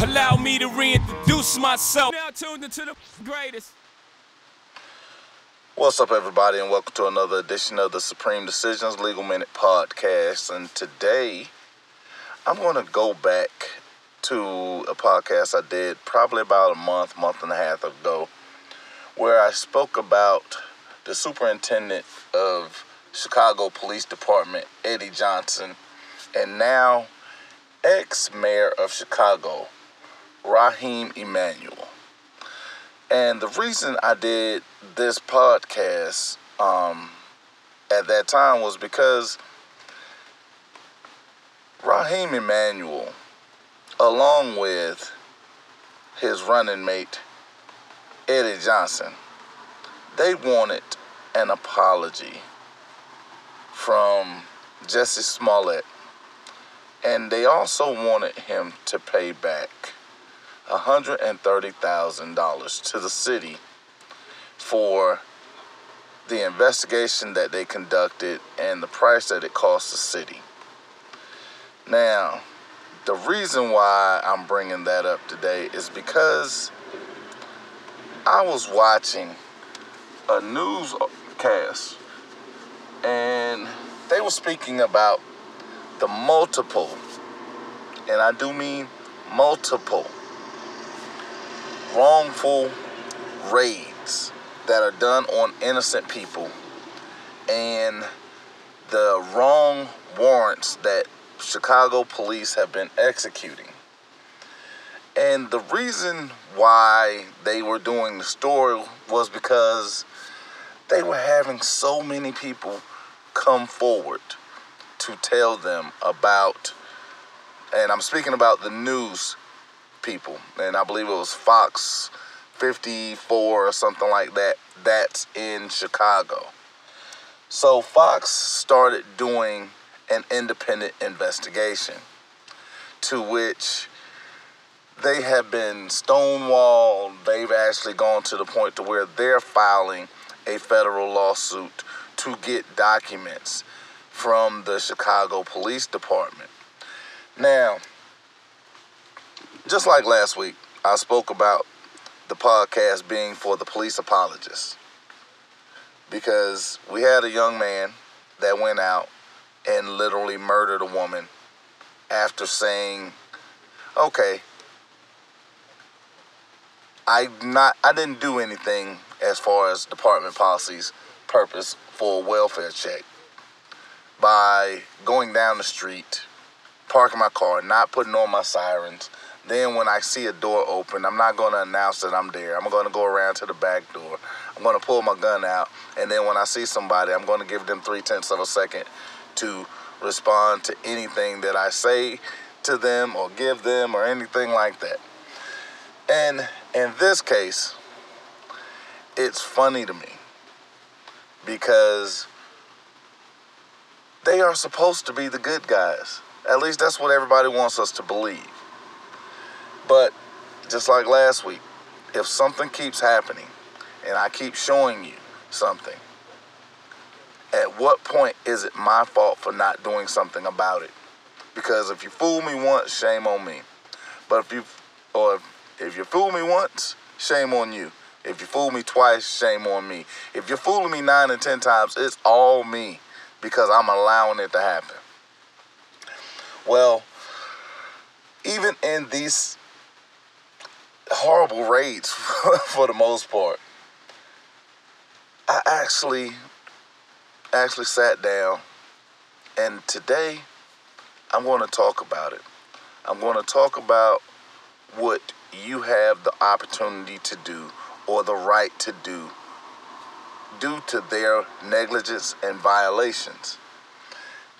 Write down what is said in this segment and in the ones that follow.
Allow me to reintroduce myself. Now tuned into the greatest. What's up, everybody, and welcome to another edition of the Supreme Decisions Legal Minute podcast. And today, I'm going to go back to a podcast I did probably about a month, month and a half ago, where I spoke about the superintendent of Chicago Police Department, Eddie Johnson, and now ex mayor of Chicago, Raheem Emanuel. And the reason I did this podcast um, at that time was because Raheem Emanuel, along with his running mate, Eddie Johnson, they wanted an apology from Jesse Smollett. And they also wanted him to pay back $130,000 to the city for the investigation that they conducted and the price that it cost the city. Now, the reason why I'm bringing that up today is because I was watching a newscast and they were speaking about the multiple, and I do mean multiple wrongful raids that are done on innocent people and the wrong warrants that Chicago police have been executing. And the reason why they were doing the story was because they were having so many people come forward to tell them about, and I'm speaking about the news people, and I believe it was Fox 54 or something like that. That's in Chicago. So Fox started doing an independent investigation to which they have been stonewalled. They've actually gone to the point to where they're filing a federal lawsuit to get documents from the Chicago Police Department. Now, just like last week, I spoke about the podcast being for the police apologists. Because we had a young man that went out and literally murdered a woman after saying, "Okay, I not I didn't do anything as far as department policies purpose for a welfare check by going down the street, parking my car, not putting on my sirens, then when I see a door open, I'm not going to announce that I'm there. I'm going to go around to the back door. I'm going to pull my gun out. And then when I see somebody, I'm going to give them three tenths of a second to respond to anything that I say to them or give them or anything like that. And in this case, it's funny to me because they are supposed to be the good guys. At least that's what everybody wants us to believe. But just like last week, if something keeps happening and I keep showing you something, at what point is it my fault for not doing something about it? Because if you fool me once, shame on me. But if you or if, if you fool me once, shame on you. If you fool me twice, shame on me. If you're fooling me nine and ten times, it's all me because I'm allowing it to happen. Well, even in these horrible raids for the most part. I actually actually sat down and today I'm going to talk about it. I'm going to talk about what you have the opportunity to do or the right to do due to their negligence and violations.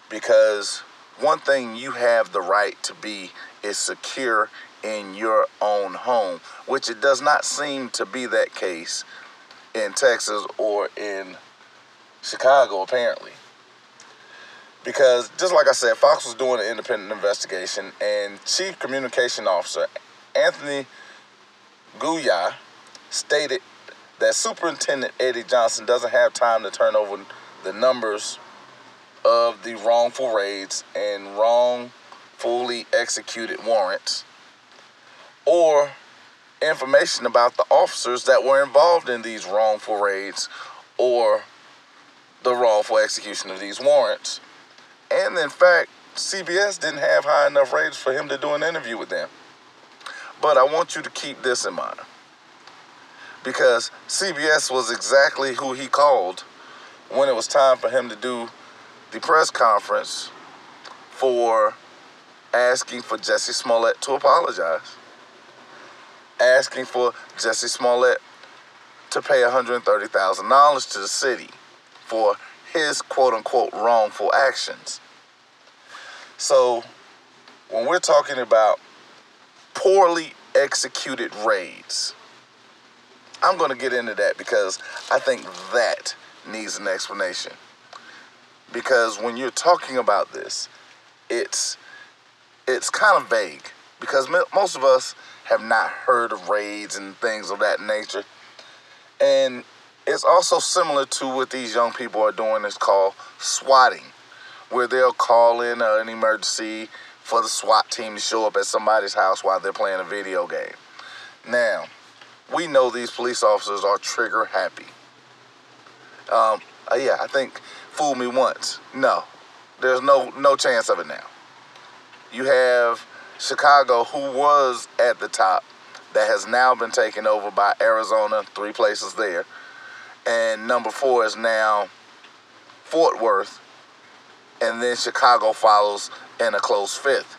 Because one thing you have the right to be is secure in your own home, which it does not seem to be that case in Texas or in Chicago, apparently. Because just like I said, Fox was doing an independent investigation, and Chief Communication Officer Anthony Gouya stated that Superintendent Eddie Johnson doesn't have time to turn over the numbers of the wrongful raids and wrongfully executed warrants or information about the officers that were involved in these wrongful raids or the wrongful execution of these warrants. And in fact, CBS didn't have high enough ratings for him to do an interview with them. But I want you to keep this in mind because CBS was exactly who he called when it was time for him to do the press conference for asking for Jesse Smollett to apologize, asking for Jesse Smollett to pay $130,000 to the city for his quote unquote wrongful actions. So, when we're talking about poorly executed raids, I'm going to get into that because I think that needs an explanation. Because when you're talking about this, it's it's kind of vague because most of us have not heard of raids and things of that nature. And it's also similar to what these young people are doing is called swatting, where they'll call in an emergency for the SWAT team to show up at somebody's house while they're playing a video game. Now, we know these police officers are trigger happy. Um, uh, yeah, I think fool me once. No, there's no no chance of it now. You have Chicago, who was at the top, that has now been taken over by Arizona, three places there, and number four is now Fort Worth, and then Chicago follows in a close fifth.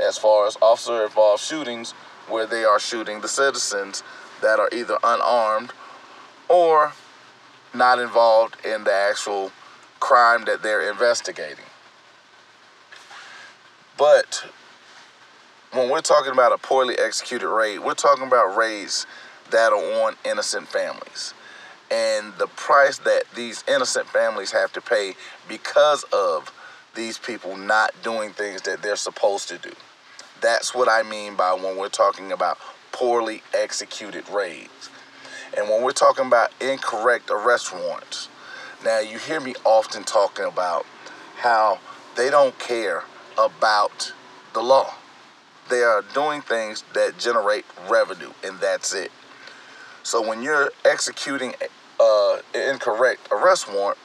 As far as officer involved shootings, where they are shooting the citizens that are either unarmed or not involved in the actual crime that they're investigating. But when we're talking about a poorly executed raid, we're talking about raids that are on innocent families. And the price that these innocent families have to pay because of these people not doing things that they're supposed to do. That's what I mean by when we're talking about poorly executed raids. And when we're talking about incorrect arrest warrants, now you hear me often talking about how they don't care about the law. They are doing things that generate revenue, and that's it. So when you're executing uh, incorrect arrest warrant,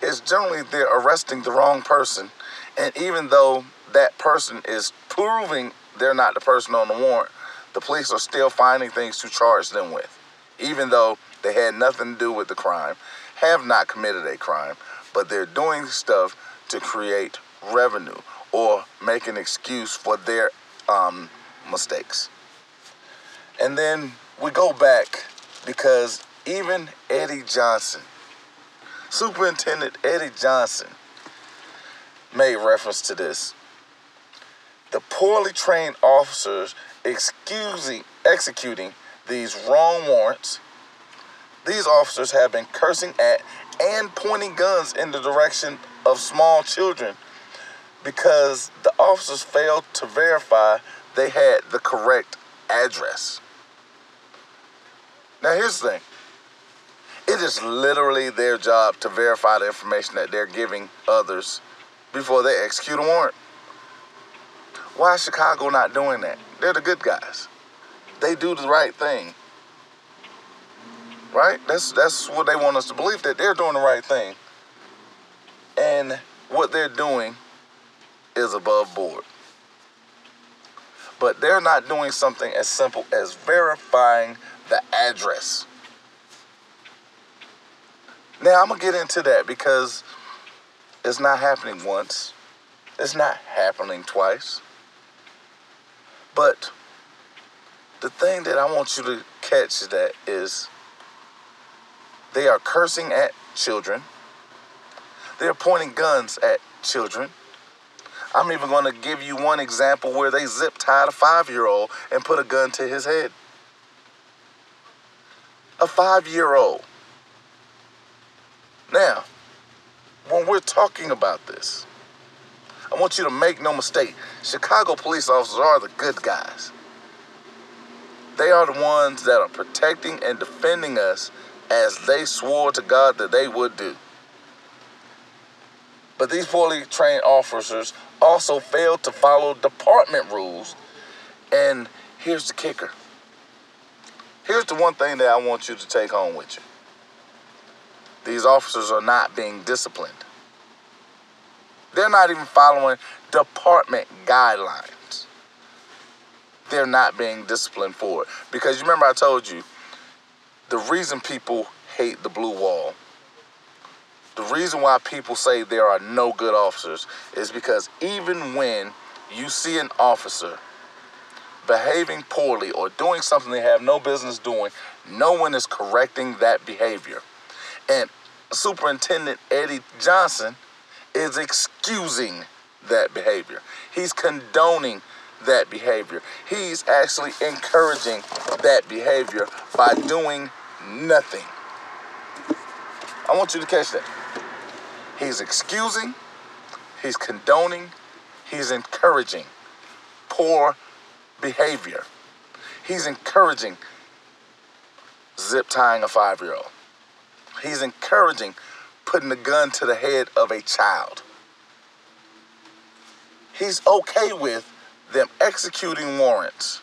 it's generally they're arresting the wrong person. And even though that person is proving they're not the person on the warrant, the police are still finding things to charge them with, even though they had nothing to do with the crime, have not committed a crime, but they're doing stuff to create revenue or make an excuse for their um, mistakes. And then we go back because even Eddie Johnson, Superintendent Eddie Johnson, made reference to this. The poorly trained officers excusing, executing these wrong warrants, these officers have been cursing at and pointing guns in the direction of small children because the officers failed to verify they had the correct address. Now, here's the thing it is literally their job to verify the information that they're giving others before they execute a warrant. Why is Chicago not doing that? They're the good guys. They do the right thing. Right? That's that's what they want us to believe that they're doing the right thing. And what they're doing is above board. But they're not doing something as simple as verifying the address. Now, I'm going to get into that because it's not happening once, it's not happening twice. But the thing that I want you to catch that is they are cursing at children. They're pointing guns at children. I'm even going to give you one example where they zip tied a five year old and put a gun to his head. A five year old. Now, when we're talking about this, I want you to make no mistake Chicago police officers are the good guys. They are the ones that are protecting and defending us as they swore to God that they would do. But these poorly trained officers also failed to follow department rules and here's the kicker. Here's the one thing that I want you to take home with you. These officers are not being disciplined. They're not even following department guidelines. They're not being disciplined for it. Because you remember I told you the reason people hate the blue wall, the reason why people say there are no good officers is because even when you see an officer behaving poorly or doing something they have no business doing, no one is correcting that behavior. And Superintendent Eddie Johnson is excusing that behavior. He's condoning that behavior. He's actually encouraging that behavior by doing nothing. I want you to catch that. He's excusing, he's condoning, he's encouraging poor behavior. He's encouraging zip tying a five year old. He's encouraging putting a gun to the head of a child. He's okay with them executing warrants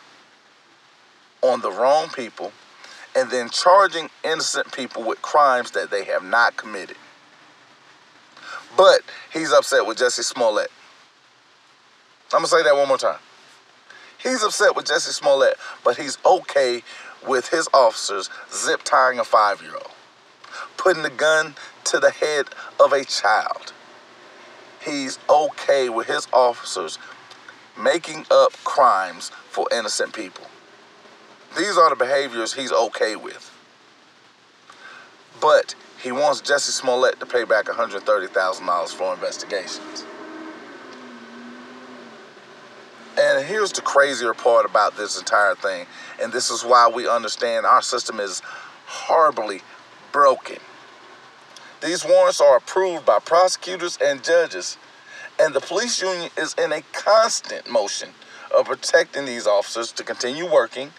on the wrong people and then charging innocent people with crimes that they have not committed. But he's upset with Jesse Smollett. I'm gonna say that one more time. He's upset with Jesse Smollett, but he's okay with his officers zip tying a five year old, putting the gun to the head of a child. He's okay with his officers making up crimes for innocent people. These are the behaviors he's okay with. But he wants Jesse Smollett to pay back $130,000 for investigations. And here's the crazier part about this entire thing, and this is why we understand our system is horribly broken. These warrants are approved by prosecutors and judges, and the police union is in a constant motion of protecting these officers to continue working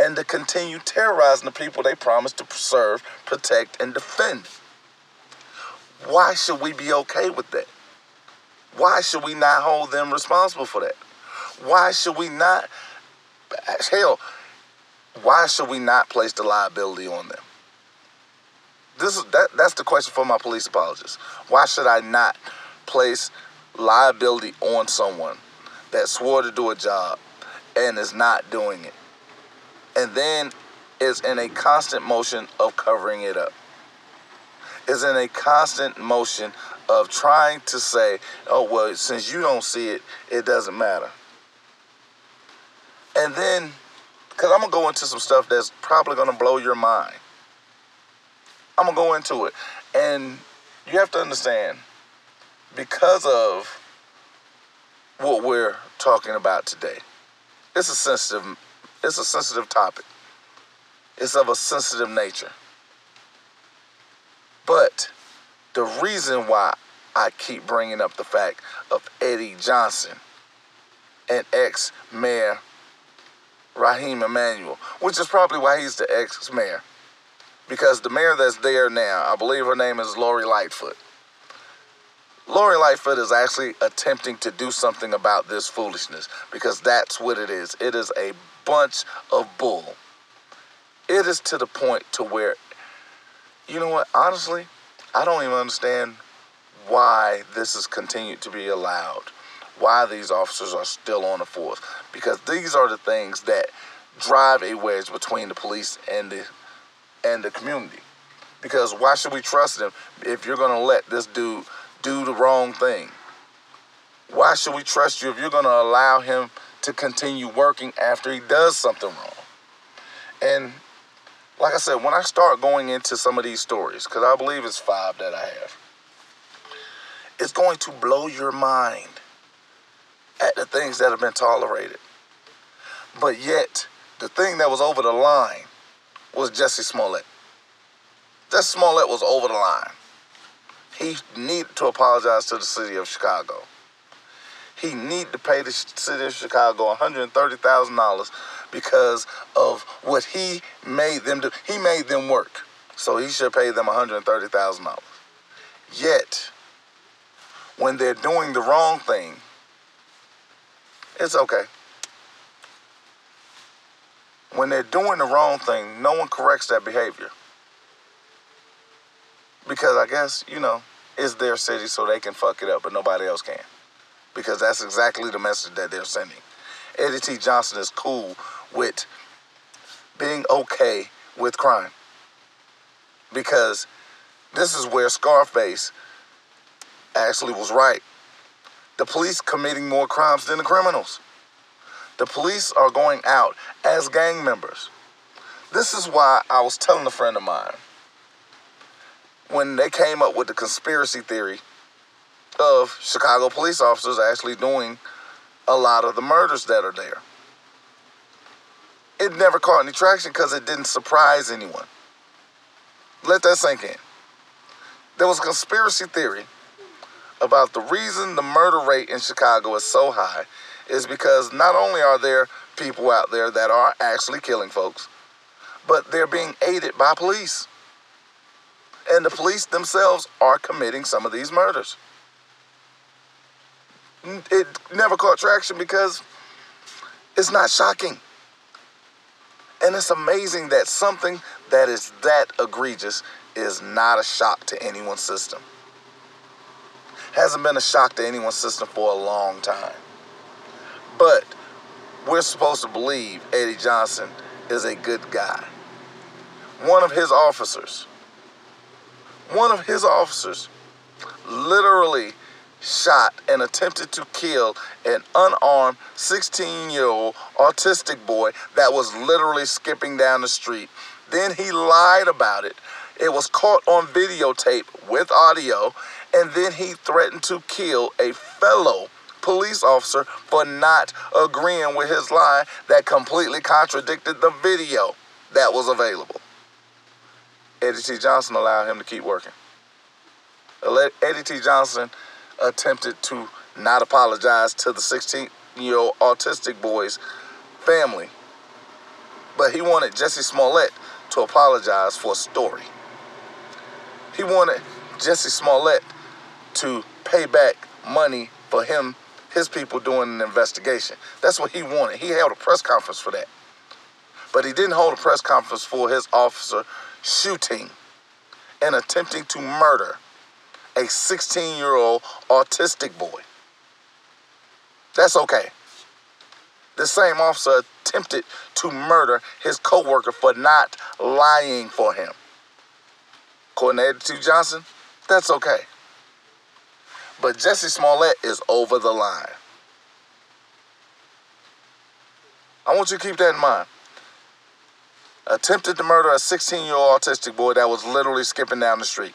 and to continue terrorizing the people they promised to preserve, protect, and defend. Why should we be okay with that? Why should we not hold them responsible for that? Why should we not? Hell, why should we not place the liability on them? This is that. That's the question for my police apologists. Why should I not place liability on someone that swore to do a job and is not doing it, and then is in a constant motion of covering it up? Is in a constant motion of trying to say, "Oh well, since you don't see it, it doesn't matter." And then, because I'm going to go into some stuff that's probably going to blow your mind. I'm going to go into it. And you have to understand, because of what we're talking about today, it's a sensitive, it's a sensitive topic. It's of a sensitive nature. But the reason why I keep bringing up the fact of Eddie Johnson, an ex mayor Raheem Emanuel, which is probably why he's the ex mayor. Because the mayor that's there now, I believe her name is Lori Lightfoot. Lori Lightfoot is actually attempting to do something about this foolishness because that's what it is. It is a bunch of bull. It is to the point to where, you know what, honestly, I don't even understand why this is continued to be allowed why these officers are still on the force because these are the things that drive a wedge between the police and the and the community. Because why should we trust them if you're to let this dude do the wrong thing? Why should we trust you if you're to allow him to continue working after he does something wrong? And like I said, when I start going into some of these stories, because I believe it's five that I have, it's going to blow your mind at the things that have been tolerated. But yet, the thing that was over the line was Jesse Smollett. Jussie Smollett was over the line. He needed to apologize to the city of Chicago. He need to pay the city of Chicago $130,000 because of what he made them do. He made them work. So he should pay them $130,000. Yet, when they're doing the wrong thing, it's okay. when they're doing the wrong thing, no one corrects that behavior. Because I guess, you know, it's their city so they can fuck it up, but nobody else can. Because that's exactly the message that they're sending. Eddie T. Johnson is cool with being okay with crime. Because this is where Scarface actually was right. The police committing more crimes than the criminals. The police are going out as gang members. This is why I was telling a friend of mine when they came up with the conspiracy theory of Chicago police officers actually doing a lot of the murders that are there. It never caught any traction because it didn't surprise anyone. Let that sink in. There was a conspiracy theory about the reason the murder rate in Chicago is so high is because not only are there people out there that are actually killing folks, but they're being aided by police. And the police themselves are committing some of these murders. It never caught traction because it's not shocking. And it's amazing that something that is that egregious is not a shock to anyone's system. Hasn't been a shock to anyone's system for a long time. But we're supposed to believe Eddie Johnson is a good guy. One of his officers, one of his officers literally shot and attempted to kill an unarmed 16 year old autistic boy that was literally skipping down the street. Then he lied about it. It was caught on videotape with audio, and then he threatened to kill a fellow police officer for not agreeing with his lie that completely contradicted the video that was available. Eddie T. Johnson allowed him to keep working. Eddie T. Johnson attempted to not apologize to the 16 year old autistic boy's family, but he wanted Jesse Smollett to apologize for a story. He wanted Jesse Smollett to pay back money for him, his people doing an investigation. That's what he wanted. He held a press conference for that. But he didn't hold a press conference for his officer shooting and attempting to murder a 16 year old autistic boy. That's okay. The same officer attempted to murder his coworker for not lying for him. According to Johnson, that's okay. But Jesse Smollett is over the line. I want you to keep that in mind. Attempted to murder a 16 year old autistic boy that was literally skipping down the street.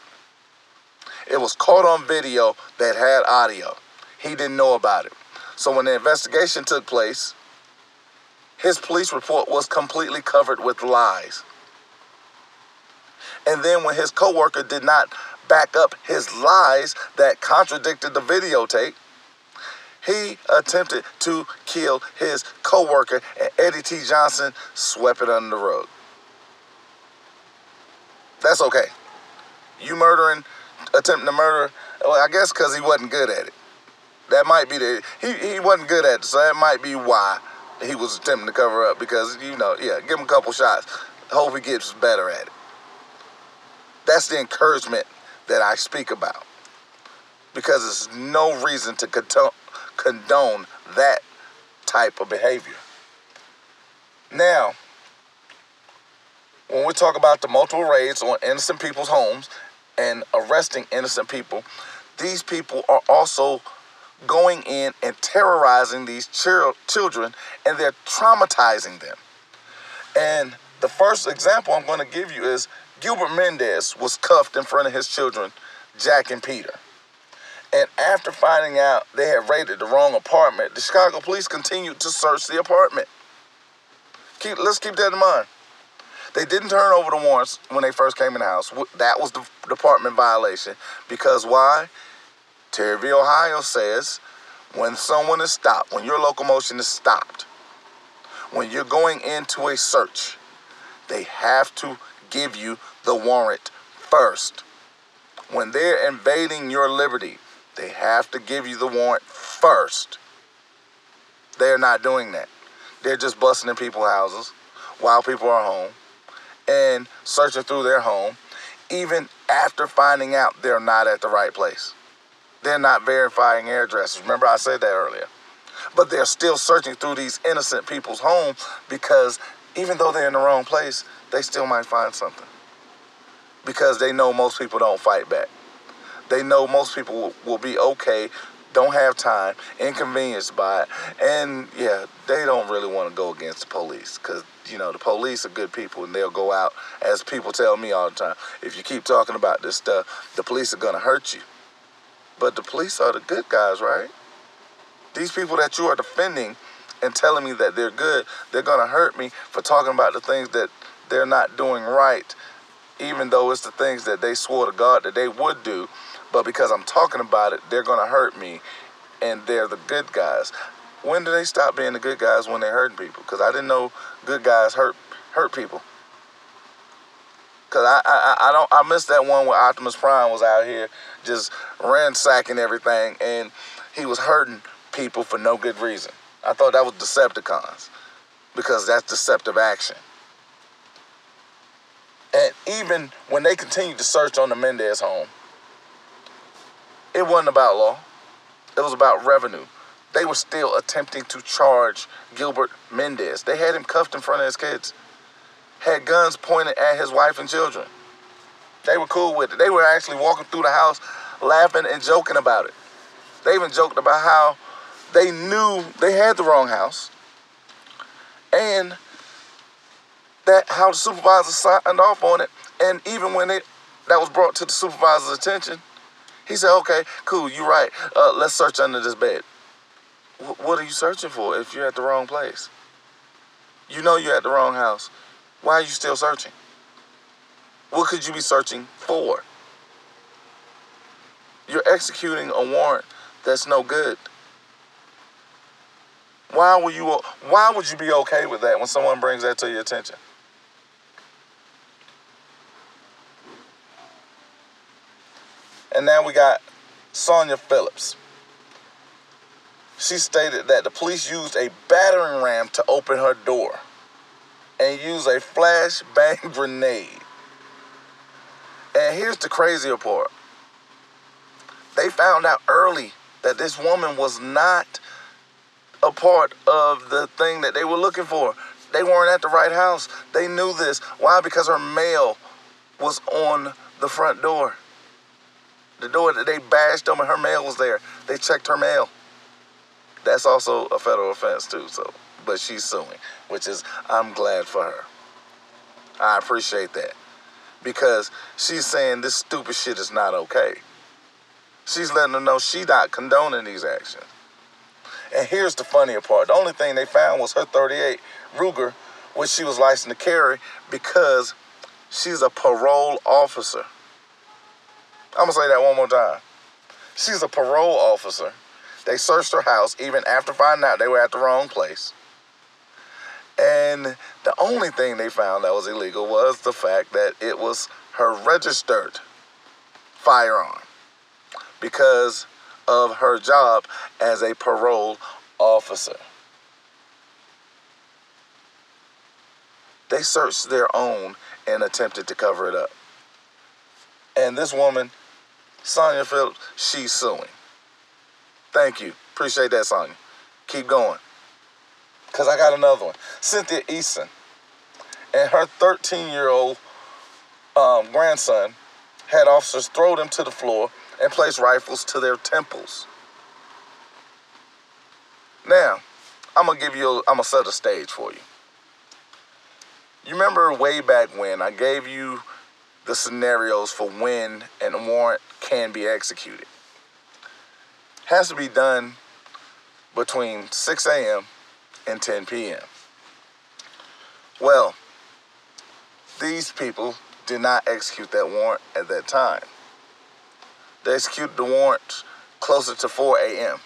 It was caught on video that had audio. He didn't know about it. So when the investigation took place, his police report was completely covered with lies. And then when his coworker did not back up his lies that contradicted the videotape, he attempted to kill his coworker and Eddie T. Johnson swept it under the rug. That's okay. You murdering attempting to murder. Well, I guess because he wasn't good at it. That might be the he he wasn't good at it, so that might be why he was attempting to cover up. Because you know, yeah, give him a couple shots. Hope he gets better at it. That's the encouragement that I speak about. Because there's no reason to condone that type of behavior. Now, when we talk about the multiple raids on innocent people's homes and arresting innocent people, these people are also going in and terrorizing these children and they're traumatizing them. And the first example I'm going to give you is Gilbert Mendez was cuffed in front of his children, Jack and Peter. And after finding out they had raided the wrong apartment, the Chicago police continued to search the apartment. Keep, let's keep that in mind. They didn't turn over the warrants when they first came in the house. That was the department violation. Because why? Terry v. Ohio says when someone is stopped, when your locomotion is stopped, when you're going into a search, they have to give you the warrant first. When they're invading your liberty, they have to give you the warrant first. They're not doing that. They're just busting in people's houses while people are home and searching through their home, even after finding out they're not at the right place. They're not verifying addresses. Remember, I said that earlier. But they're still searching through these innocent people's home because even though they're in the wrong place, they still might find something. Because they know most people don't fight back. They know most people will, will be okay, don't have time, inconvenienced by it. And yeah, they don't really want to go against the police because, you know, the police are good people and they'll go out, as people tell me all the time, if you keep talking about this stuff, the police are going to hurt you. But the police are the good guys, right? These people that you are defending and telling me that they're good, they're going to hurt me for talking about the things that they're not doing right, even though it's the things that they swore to God that they would do. But because I'm talking about it, they're going to hurt me, and they're the good guys. When do they stop being the good guys when they're hurting people? Because I didn't know good guys hurt hurt people. Cause I, I I don't I missed that one where Optimus Prime was out here just ransacking everything and he was hurting people for no good reason. I thought that was Decepticons because that's deceptive action. And even when they continued to search on the Mendez home, it wasn't about law. It was about revenue. They were still attempting to charge Gilbert Mendez. They had him cuffed in front of his kids, had guns pointed at his wife and children. They were cool with it. They were actually walking through the house laughing and joking about it. They even joked about how they knew they had the wrong house and that how the supervisor signed off on it. And even when it that was brought to the supervisor's attention, he said, "Okay, cool, you're right. Uh, let's search under this bed." W- what are you searching for if you're at the wrong place? You know you're at the wrong house. Why are you still searching? What could you be searching for? You're executing a warrant that's no good. Why would you why would you be okay with that when someone brings that to your attention? And now we got Sonia Phillips. She stated that the police used a battering ram to open her door and used a flashbang grenade. And here's the crazier part. They found out early that this woman was not a part of the thing that they were looking for. They weren't at the right house. They knew this. Why? Because her mail was on the front door. The door that they bashed on, her mail was there. They checked her mail. That's also a federal offense too. So, but she's suing, which is I'm glad for her. I appreciate that because she's saying this stupid shit is not okay. She's letting them know she's not condoning these actions. And here's the funnier part. The only thing they found was her 38 Ruger, which she was licensed to carry because she's a parole officer. I'm gonna say that one more time. She's a parole officer. They searched her house even after finding out they were at the wrong place. And the only thing they found that was illegal was the fact that it was her registered firearm because of her job as a parole officer. They searched their own and attempted to cover it up. And this woman, Sonia Phillips, she's suing. Thank you. Appreciate that, Sonia. Keep going. Because I got another one. Cynthia Easton and her 13 year old um, grandson had officers throw them to the floor and place rifles to their temples. Now, I'm gonna give you, a, I'm gonna set a stage for you. You remember way back when I gave you the scenarios for when an warrant can be executed. Has to be done between 6 a.m. and 10 p.m. Well, these people did not execute that warrant at that time. They executed the warrant closer to 4 a.m.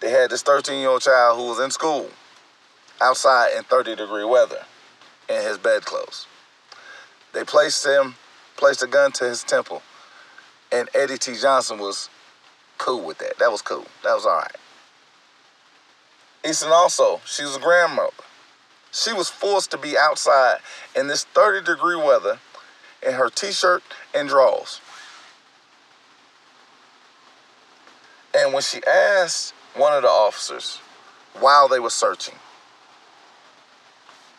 They had this 13 year old child who was in school outside in 30 degree weather in his bedclothes. They placed him, placed a gun to his temple, and Eddie T. Johnson was cool with that. That was cool. That was all right. Easton also, she was a grandmother. She was forced to be outside in this 30 degree weather in her t shirt and drawers. And when she asked one of the officers while they were searching,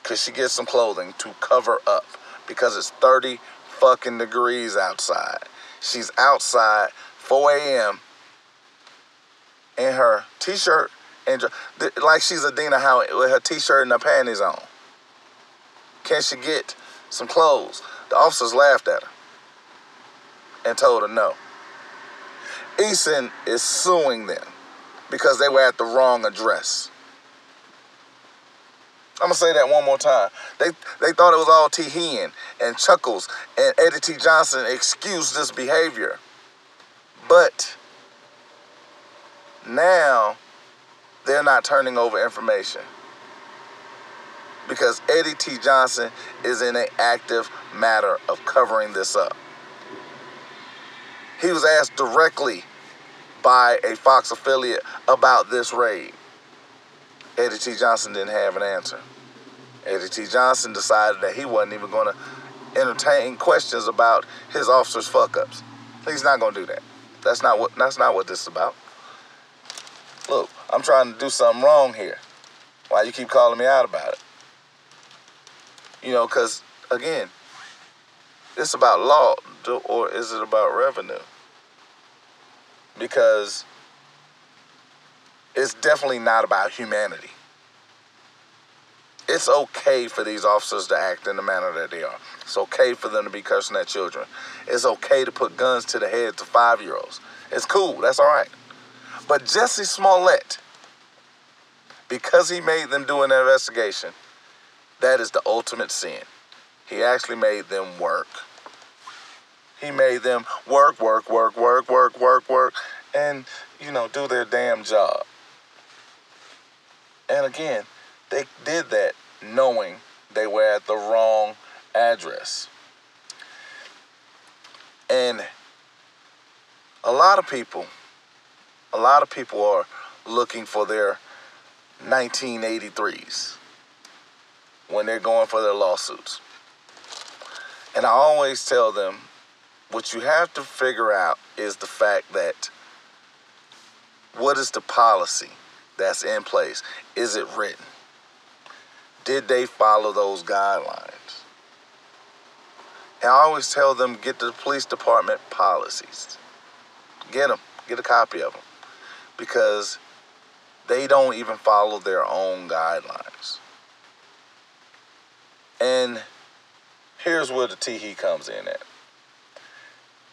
could she get some clothing to cover up because it's 30 fucking degrees outside. She's outside 4 a.m. in her t-shirt and like she's Adina Howard with her t-shirt and her panties on. Can she get some clothes? The officers laughed at her and told her no. Eason is suing them because they were at the wrong address. I'm gonna say that one more time. They they thought it was all T. Hen and Chuckles and Eddie T. Johnson excused this behavior. But now they're not turning over information. Because Eddie T. Johnson is in an active matter of covering this up. He was asked directly by a Fox affiliate about this raid. Eddie T. Johnson didn't have an answer. Eddie T. Johnson decided that he wasn't even going to entertain questions about his officers' fuck ups. He's not going to do that. That's not what. That's not what this is about. Look, I'm trying to do something wrong here. Why you keep calling me out about it? You know, because again, it's about law, or is it about revenue? Because it's definitely not about humanity. It's okay for these officers to act in the manner that they are. It's okay for them to be cursing at children. It's okay to put guns to the heads of five year olds. It's cool. That's all right. But Jesse Smollett, because he made them do an investigation, that is the ultimate sin. He actually made them work. He made them work, work, work, work, work, work, work, and, you know, do their damn job. And again, they did that knowing they were at the wrong address. And a lot of people, a lot of people are looking for their 1983s when they're going for their lawsuits. And I always tell them what you have to figure out is the fact that what is the policy that's in place? Is it written? Did they follow those guidelines? And I always tell them get the police department policies. Get them, get a copy of them. Because they don't even follow their own guidelines. And here's where the tee comes in at.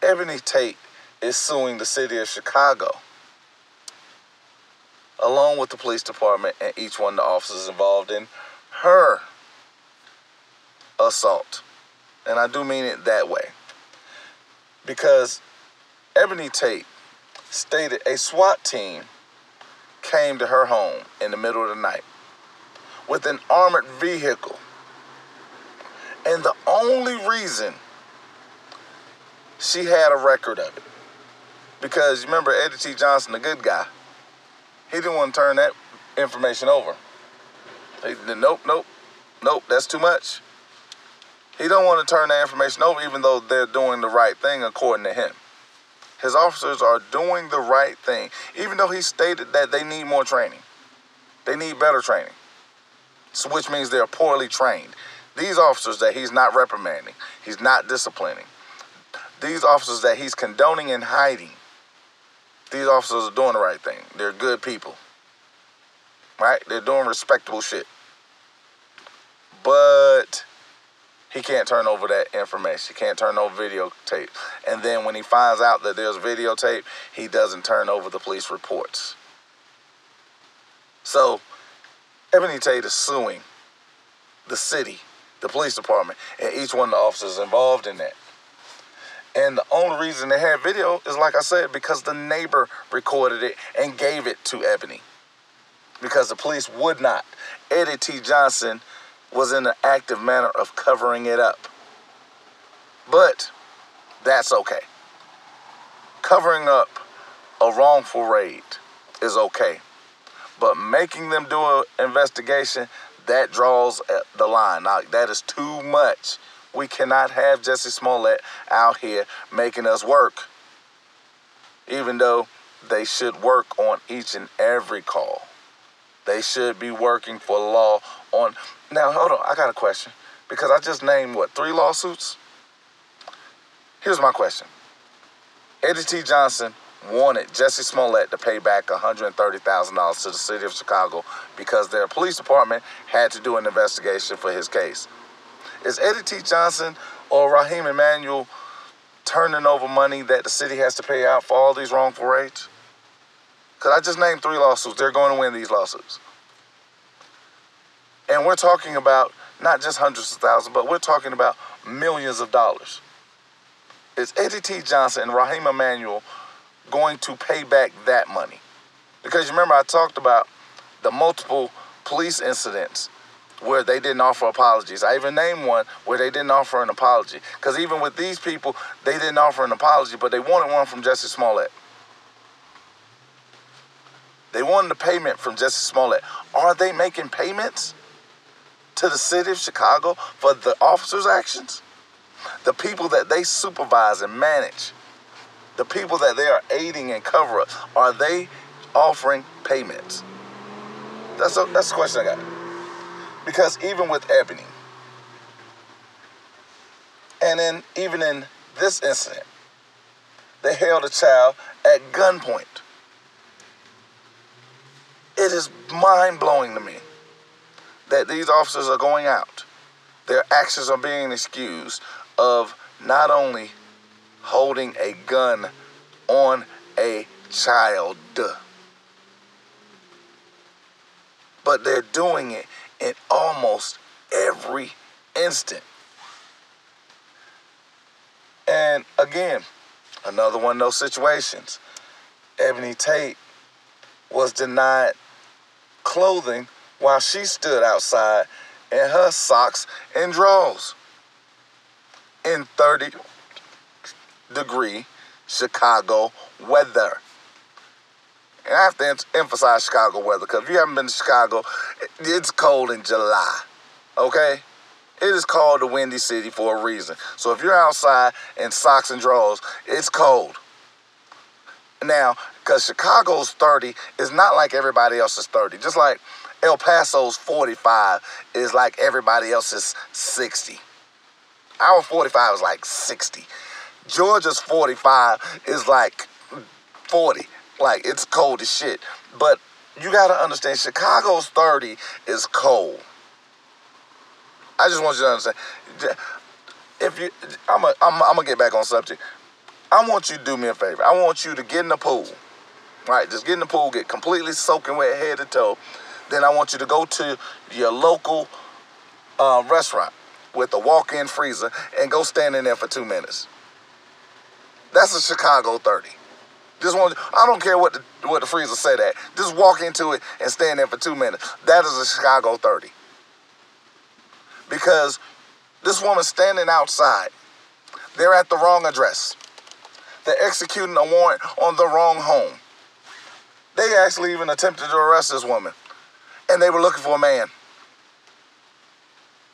Ebony Tate is suing the city of Chicago along with the police department and each one of the officers involved in her assault. And I do mean it that way. Because Ebony Tate stated a SWAT team came to her home in the middle of the night with an armored vehicle. And the only reason she had a record of it, because you remember Eddie T. Johnson, the good guy, he didn't want to turn that information over. He, nope, nope, nope, that's too much. He don't want to turn that information over even though they're doing the right thing according to him. His officers are doing the right thing, even though he stated that they need more training. They need better training, so which means they're poorly trained. These officers that he's not reprimanding, he's not disciplining, these officers that he's condoning and hiding, these officers are doing the right thing. They're good people. Right? They're doing respectable shit. But he can't turn over that information. He can't turn over videotape. And then when he finds out that there's videotape, he doesn't turn over the police reports. So, Ebony Tate is suing the city, the police department, and each one of the officers involved in that. And the only reason they had video is, like I said, because the neighbor recorded it and gave it to Ebony. Because the police would not. Eddie T. Johnson was in an active manner of covering it up. But that's okay. Covering up a wrongful raid is okay. But making them do an investigation, that draws uh, the line. Now, that is too much. We cannot have Jesse Smollett out here making us work, even though they should work on each and every call. They should be working for law on. Now, hold on. I got a question because I just named what three lawsuits. Here's my question. Eddie T. Johnson wanted Jesse Smollett to pay back $130,000 to the city of Chicago because their police department had to do an investigation for his case. Is Eddie T. Johnson or Raheem Emanuel turning over money that the city has to pay out for all these wrongful raids? Because I just named three lawsuits. They're going to win these lawsuits. And we're talking about not just hundreds of thousands, but we're talking about millions of dollars. Is Eddie T. Johnson and Raheem Emanuel going to pay back that money? Because you remember I talked about the multiple police incidents where they didn't offer apologies. I even named one where they didn't offer an apology. Because even with these people, they didn't offer an apology, but they wanted one from Jesse Smollett. They wanted a payment from Jesse Smollett. Are they making payments to the city of Chicago for the officers' actions? The people that they supervise and manage, the people that they are aiding and cover up, are they offering payments? That's a, that's the question I got. Because even with Ebony, and then even in this incident, they held a child at gunpoint. It is mind blowing to me that these officers are going out. Their actions are being excused of not only holding a gun on a child, but they're doing it in almost every instant. And again, another one of those situations. Ebony Tate was denied clothing while she stood outside in her socks and drawers in 30 degree Chicago weather. And I have to emphasize Chicago weather because if you haven't been to Chicago, it's cold in July. Okay? It is called the Windy City for a reason. So if you're outside in socks and drawers, it's cold. Now, because Chicago's 30 is not like everybody else's 30. Just like El Paso's 45 is like everybody else's 60. Our 45 is like 60. Georgia's 45 is like 40. Like it's cold as shit. But you gotta understand, Chicago's 30 is cold. I just want you to understand. If you, I'm gonna I'm, gonna get back on subject. I want you to do me a favor. I want you to get in the pool. Right, just get in the pool, get completely soaking wet head to toe. Then I want you to go to your local uh, restaurant with a walk-in freezer and go stand in there for two minutes. That's a Chicago 30. Just want I don't care what the what the freezer say that. Just walk into it and stand there for two minutes. That is a Chicago 30. Because this woman standing outside, they're at the wrong address. They're executing a warrant on the wrong home. They actually even attempted to arrest this woman. And they were looking for a man.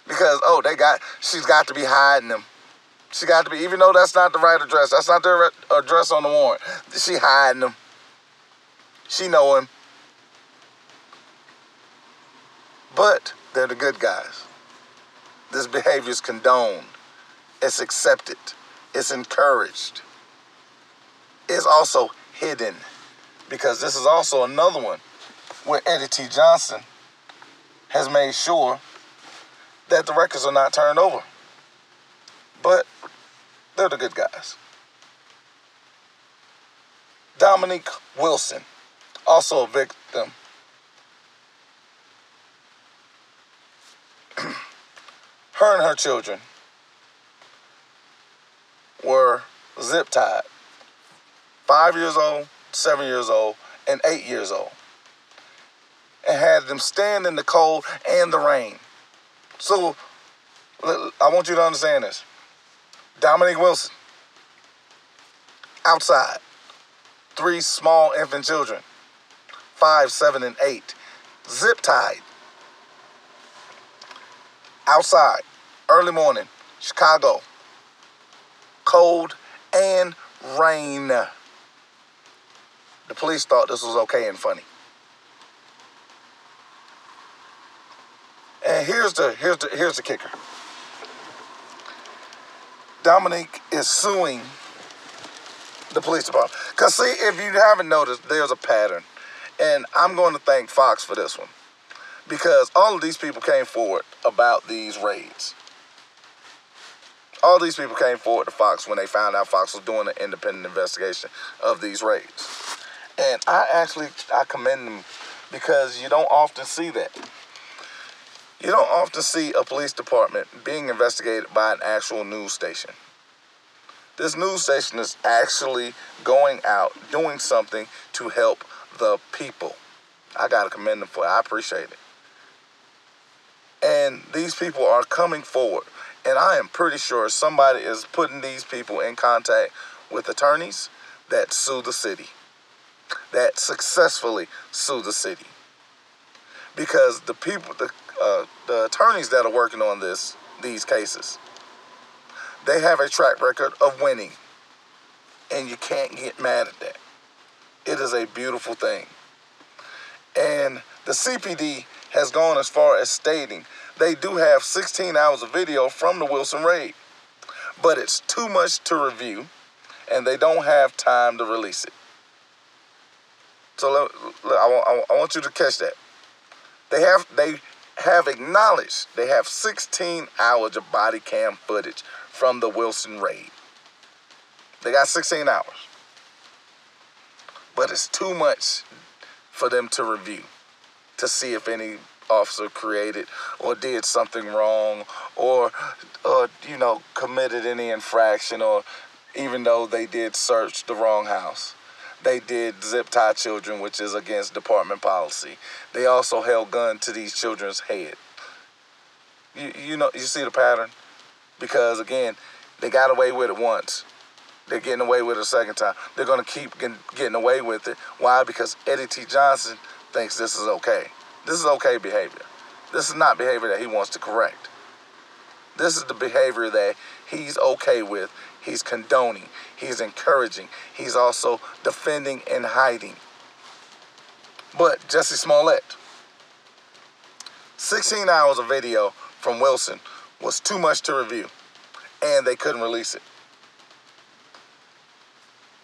Because, oh, they got, she's got to be hiding them. She got to be, even though that's not the right address, that's not the address on the warrant. She hiding them. She know him. But they're the good guys. This behavior is condoned. It's accepted. It's encouraged. It's also hidden. Because this is also another one where Eddie T. Johnson has made sure that the records are not turned over. But they're the good guys. Dominique Wilson, also a victim. her and her children were zip tied. Five years old, seven years old, and eight years old. And had them stand in the cold and the rain. So I want you to understand this. Dominique Wilson, outside, three small infant children, five, seven, and eight, zip tied. outside, early morning, Chicago, cold and rain. The police thought this was okay and funny. And here's the here's the here's the kicker. Dominique is suing the police department. Cause see, if you haven't noticed, there's a pattern. And I'm going to thank Fox for this one. Because all of these people came forward about these raids. All these people came forward to Fox when they found out Fox was doing an independent investigation of these raids. And I actually I commend them because you don't often see that. You don't often see a police department being investigated by an actual news station. This news station is actually going out doing something to help the people. I got to commend them for it. I appreciate it. And these people are coming forward. And I am pretty sure somebody is putting these people in contact with attorneys that sue the city, that successfully sue the city. Because the people, the, uh, the attorneys that are working on this, these cases, they have a track record of winning. And you can't get mad at that. It is a beautiful thing. And the CPD has gone as far as stating they do have 16 hours of video from the Wilson raid, but it's too much to review and they don't have time to release it. So I, I want you to catch that. They have they have acknowledged they have 16 hours of body cam footage from the Wilson raid. They got 16 hours. But it's too much for them to review to see if any officer created or did something wrong or or you know committed any infraction or even though they did search the wrong house they did zip tie children which is against department policy. They also held gun to these children's head. You, you know you see the pattern? Because again they got away with it once. They're getting away with it a second time. They're going to keep getting, getting away with it. Why? Because eddie t. Johnson thinks this is okay. This is okay behavior. This is not behavior that he wants to correct. This is the behavior that he's okay with. He's condoning. He's encouraging. He's also defending and hiding. But Jesse Smollett, 16 hours of video from Wilson was too much to review, and they couldn't release it.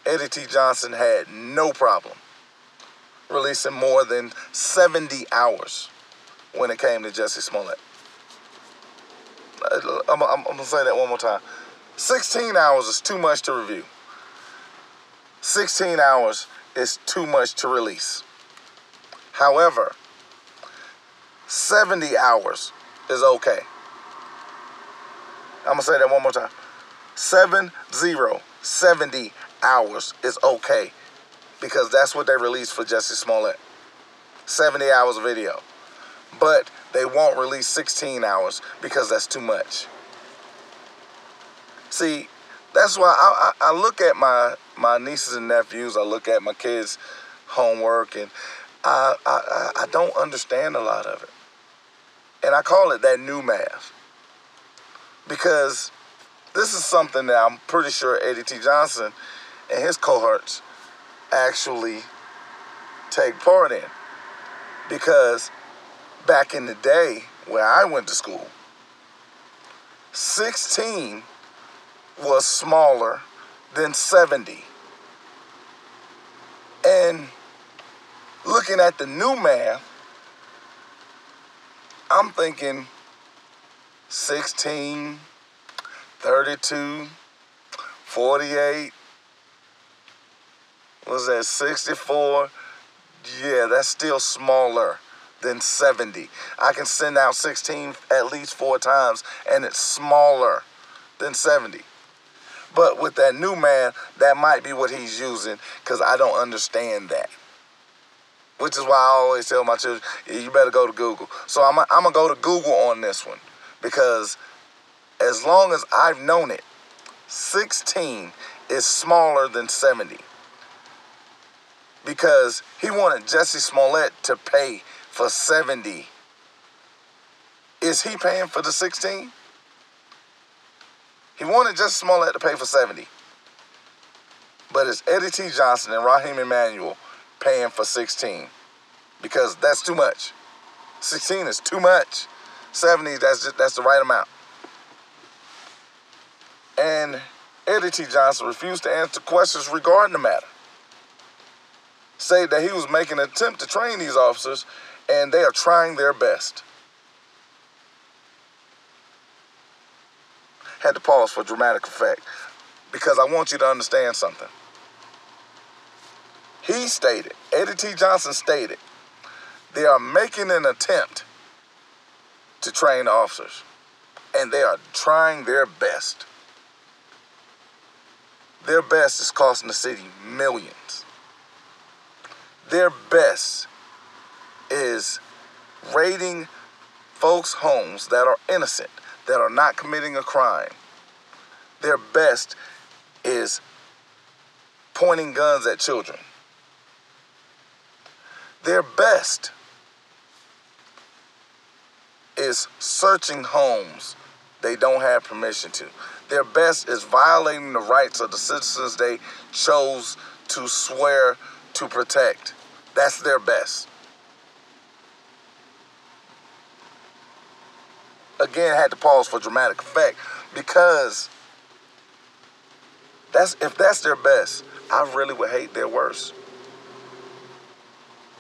Eddie T. Johnson had no problem releasing more than 70 hours when it came to Jesse Smollett. Uh, I'm, I'm, I'm going to say that one more time. 16 hours is too much to review. 16 hours is too much to release. However, 70 hours is okay. I'm to say that one more time. 7 0, 70 hours is okay because that's what they released for Jesse Smollett 70 hours of video. But they won't release 16 hours because that's too much. See, that's why I, I, I look at my, my nieces and nephews, I look at my kids' homework, and I, I, I don't understand a lot of it. And I call it that new math. Because this is something that I'm pretty sure Eddie T. Johnson and his cohorts actually take part in. Because back in the day when I went to school, 16 was smaller than 70. And looking at the new math, I'm thinking 16, 32, 48, was that 64? Yeah, that's still smaller than 70. I can send out 16 at least four times and it's smaller than 70. But with that new man, that might be what he's using because I don't understand that. Which is why I always tell my children, you better go to Google. So I'm, I'm going to go to Google on this one because as long as I've known it, 16 is smaller than 70 because he wanted Jesse Smollett to pay for 70. Is he paying for the 16? He wanted Jussie Smollett to pay for 70. But it's Eddie T. Johnson and Raheem Emanuel paying for 16 because that's too much. 16 is too much. 70, that's just, that's the right amount. And Eddie T. Johnson refused to answer questions regarding the matter. Say that he was making an attempt to train these officers and they are trying their best. Had to pause for dramatic effect because I want you to understand something. He stated, Eddie T. Johnson stated, they are making an attempt to train officers and they are trying their best. Their best is costing the city millions. Their best is raiding folks' homes that are innocent, that are not committing a crime. Their best is pointing guns at children. Their best is searching homes they don't have permission to. Their best is violating the rights of the citizens they chose to swear to protect. That's their best. Again, had to pause for dramatic effect because that's if that's their best, I really would hate their worst.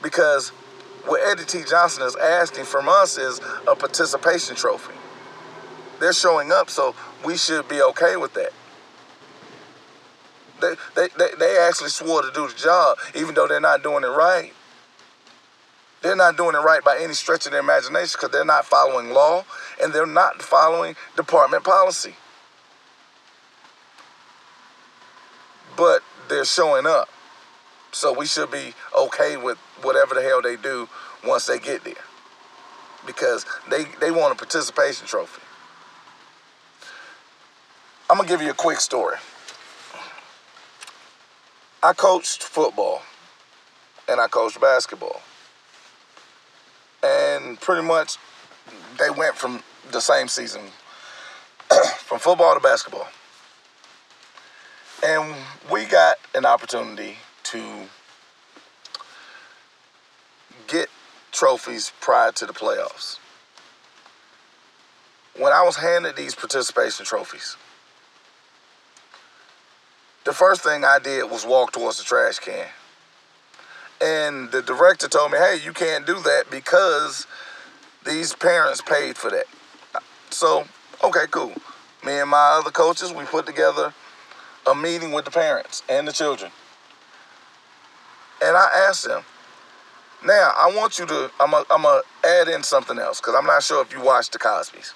Because what Eddie T. Johnson is asking from us is a participation trophy. They're showing up, so we should be okay with that. They, they, they, they actually swore to do the job, even though they're not doing it right. They're not doing it right by any stretch of their imagination because they're not following law and they're not following department policy. But they're showing up. So we should be okay with whatever the hell they do once they get there. Because they, they want a participation trophy. I'm going to give you a quick story. I coached football and I coached basketball. And pretty much they went from the same season from football to basketball. And we got an opportunity to get trophies prior to the playoffs. When I was handed these participation trophies, the first thing I did was walk towards the trash can. And the director told me, hey, you can't do that because these parents paid for that. So, okay, cool. Me and my other coaches, we put together a meeting with the parents and the children. And I asked them, now I want you to, I'm going to add in something else because I'm not sure if you watched the Cosbys.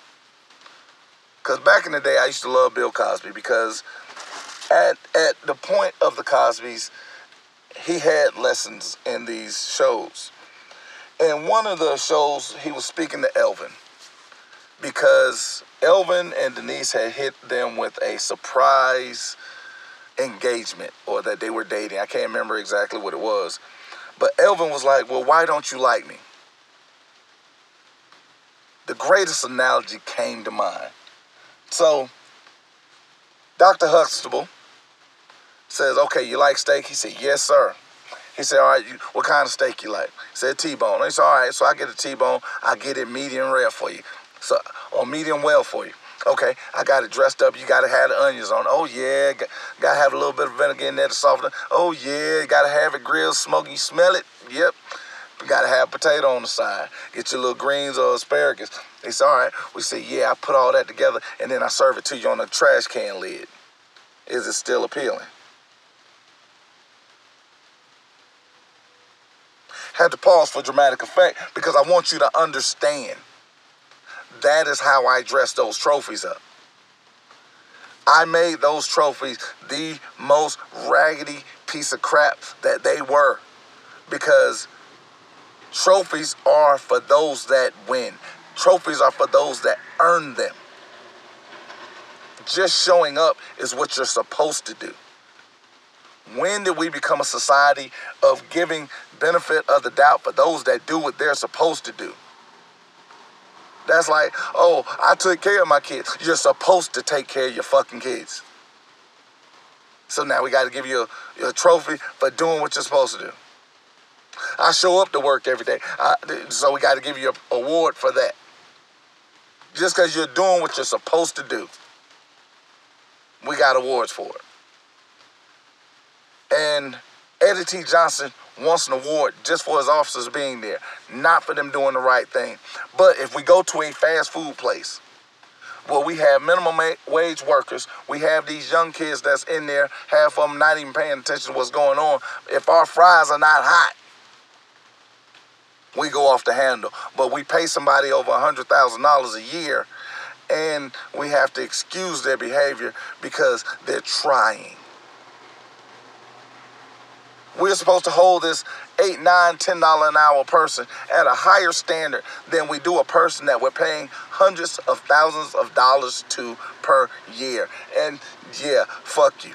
Because back in the day, I used to love Bill Cosby because at, at the point of the Cosbys, he had lessons in these shows. And one of the shows, he was speaking to Elvin because Elvin and Denise had hit them with a surprise engagement or that they were dating. I can't remember exactly what it was. But Elvin was like, Well, why don't you like me? The greatest analogy came to mind. So, Dr. Huxtable says, Okay, you like steak? He said, Yes, sir. He said, All right, you, what kind of steak you like? He said, T bone. He said, All right, so I get a T bone. I get it medium rare for you. So, or medium well for you. Okay, I got it dressed up. You got to have the onions on. Oh, yeah. Got to have a little bit of vinegar in there to soften it. Oh, yeah. Got to have it grilled, smoky. You smell it? Yep. Got to have potato on the side. Get your little greens or asparagus. They said, all right. We said, yeah, I put all that together, and then I serve it to you on a trash can lid. Is it still appealing? Had to pause for dramatic effect because I want you to understand that is how I dress those trophies up. I made those trophies the most raggedy piece of crap that they were because trophies are for those that win. Trophies are for those that earn them. Just showing up is what you're supposed to do. When did we become a society of giving benefit of the doubt for those that do what they're supposed to do? That's like, oh, I took care of my kids. You're supposed to take care of your fucking kids. So now we got to give you a, a, trophy for doing what you're supposed to do. I show up to work every day, I, so we got to give you an award for that. Just because you're doing what you're supposed to do, we got awards for it. And Eddie T. Johnson wants an award just for his officers being there, not for them doing the right thing. But if we go to a fast food place, well, we have minimum wage workers. We have these young kids that's in there, half of them not even paying attention to what's going on. If our fries are not hot, we go off the handle. But we pay somebody over $100,000 a year and we have to excuse their behavior because they're trying. We're supposed to hold this eight, nine, ten dollar an hour person at a higher standard than we do a person that we're paying hundreds of thousands of dollars to per year. And yeah, fuck you.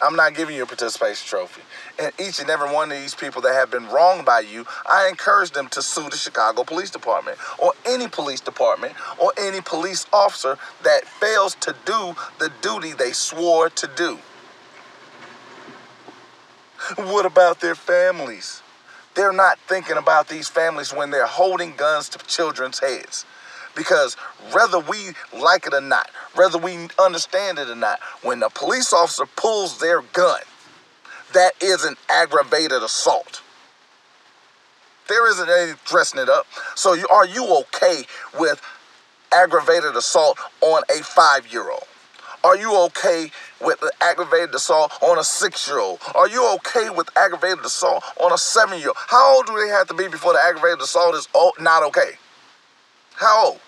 I'm not giving you a participation trophy. And each and every one of these people that have been wronged by you, I encourage them to sue the Chicago Police Department or any police department or any police officer that fails to do the duty they swore to do. What about their families? They're not thinking about these families when they're holding guns to children's heads. Because whether we like it or not, whether we understand it or not, when the police officer pulls their gun, that is an aggravated assault. There isn't any dressing it up. So you, are you okay with aggravated assault on a five-year-old? Are you okay with aggravated assault on a six-year-old? Are you okay with aggravated assault on a seven-year-old? How old do they have to be before the aggravated assault is not okay? How old?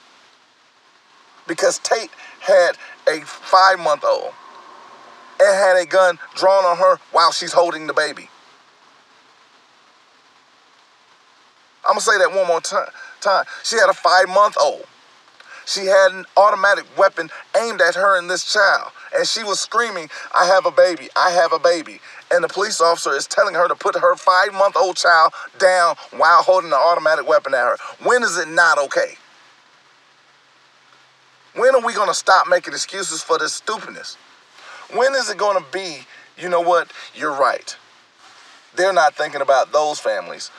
Because Tate had a five-month-old and had a gun drawn on her while she's holding the baby. I'm gonna say that one more time. She had a five-month-old she had an automatic weapon aimed at her and this child. And she was screaming, I have a baby, I have a baby. And the police officer is telling her to put her five month old child down while holding an automatic weapon at her. When is it not okay? When are we going to stop making excuses for this stupidness? When is it going to be, you know what, you're right. They're not thinking about those families.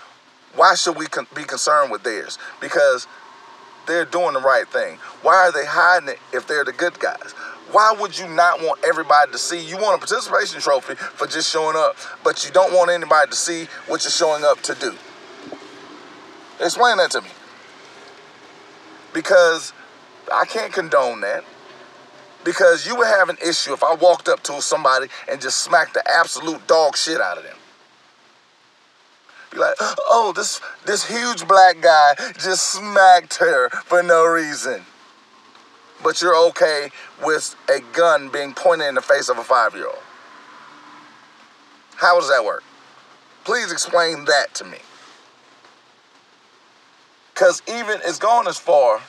Why should we be concerned with theirs? Because they're doing the right thing. Why are they hiding it if they're the good guys? Why would you not want everybody to see? You want a participation trophy for just showing up, but you don't want anybody to see what you're showing up to do. Explain that to me. Because I can't condone that. Because you would have an issue if I walked up to somebody and just smacked the absolute dog shit out of them. Be like, oh, this this huge black guy just smacked her for no reason. But you're okay with a gun being pointed in the face of a five-year-old. How does that work? Please explain that to me. Because even it's gone as far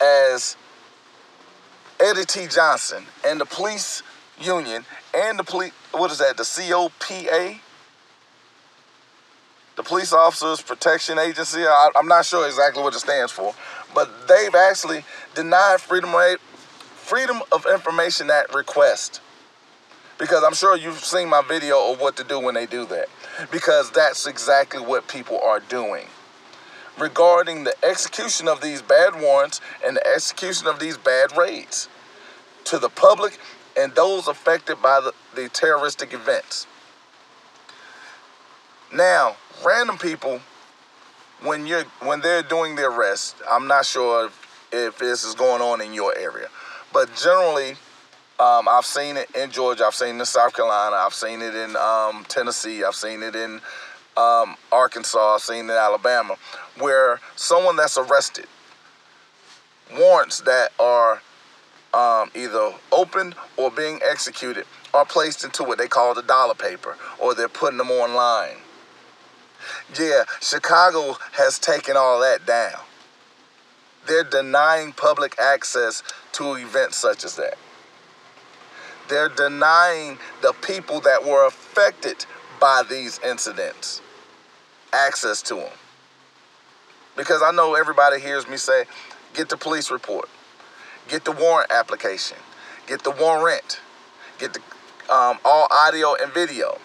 as Eddie T. Johnson and the police union and the police, what is that, the COPA? The Police Officers Protection Agency. I, am not sure exactly what it stands for, but they've actually denied Freedom of, Freedom of Information Act request. Because I'm sure you've seen my video of what to do when they do that. Because that's exactly what people are doing. Regarding the execution of these bad warrants and the execution of these bad raids to the public and those affected by the, the terroristic events. Now, random people, when you're when they're doing their arrest, I'm not sure if, if this is going on in your area, but generally, um, I've seen it in Georgia, I've seen it in South Carolina, I've seen it in um, Tennessee, I've seen it in um, Arkansas, I've seen it in Alabama, where someone that's arrested, warrants that are um, either open or being executed are placed into what they call the dollar paper, or they're putting them online. Yeah, Chicago has taken all that down. They're denying public access to events such as that. They're denying the people that were affected by these incidents access to them. Because I know everybody hears me say, get the police report, get the warrant application, get the warrant, get the um, all audio and video.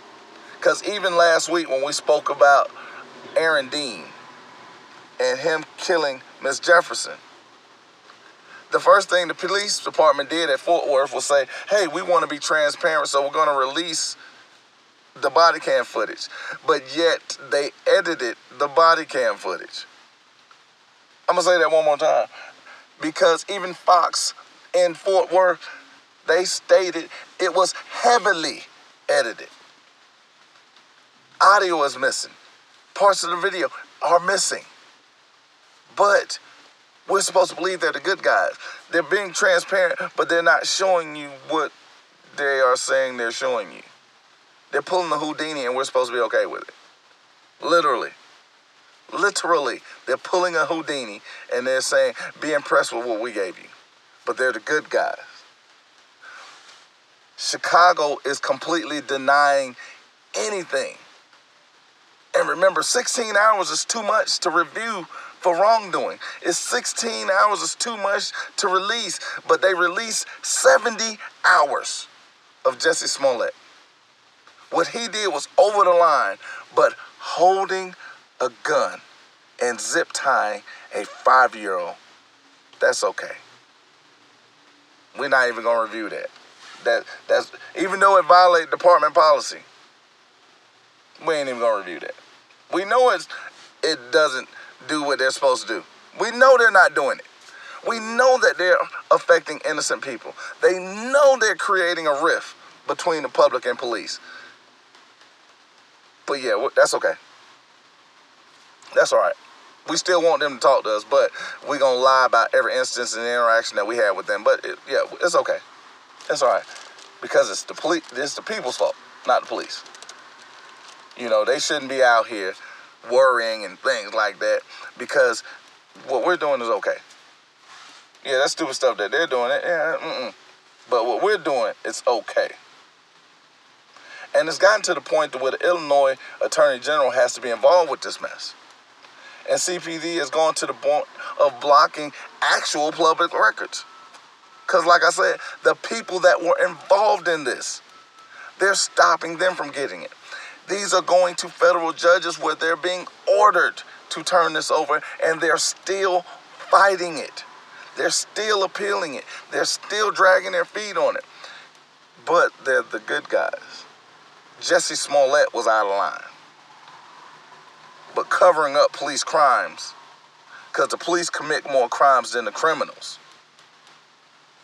Because even last week when we spoke about Aaron Dean and him killing Miss Jefferson, the first thing the police department did at Fort Worth was say, hey, we want to be transparent, so we're going to release the body cam footage. But yet they edited the body cam footage. I'm going to say that one more time. Because even Fox in Fort Worth, they stated it was heavily edited. Audio is missing. Parts of the video are missing. But we're supposed to believe they're the good guys. They're being transparent, but they're not showing you what they are saying they're showing you. They're pulling the Houdini and we're supposed to be okay with it. Literally. Literally. They're pulling a Houdini and they're saying, be impressed with what we gave you. But they're the good guys. Chicago is completely denying anything. And remember, 16 hours is too much to review for wrongdoing. It's 16 hours is too much to release, but they released 70 hours of Jesse Smollett. What he did was over the line, but holding a gun and zip tying a five year old, that's okay. We're not even gonna review that. That that's even though it violated department policy, we ain't even gonna review that. We know it's it doesn't do what they're supposed to do. We know they're not doing it. We know that they're affecting innocent people. They know they're creating a rift between the public and police. But yeah, that's okay. That's all right. We still want them to talk to us, but we're going to lie about every instance and interaction that we had with them. But it, yeah, it's okay. That's all right. Because it's the police, it's the people's fault, not the police. You know, they shouldn't be out here worrying and things like that because what we're doing is okay. Yeah, that stupid stuff that they're doing, yeah, mm-mm. but what we're doing is okay. And it's gotten to the point where the Illinois Attorney General has to be involved with this mess. And CPD has gone to the point of blocking actual public records. Because, like I said, the people that were involved in this, they're stopping them from getting it. These are going to federal judges where they're being ordered to turn this over, and they're still fighting it. They're still appealing it. They're still dragging their feet on it. But they're the good guys. Jesse Smollett was out of line. But covering up police crimes, because the police commit more crimes than the criminals,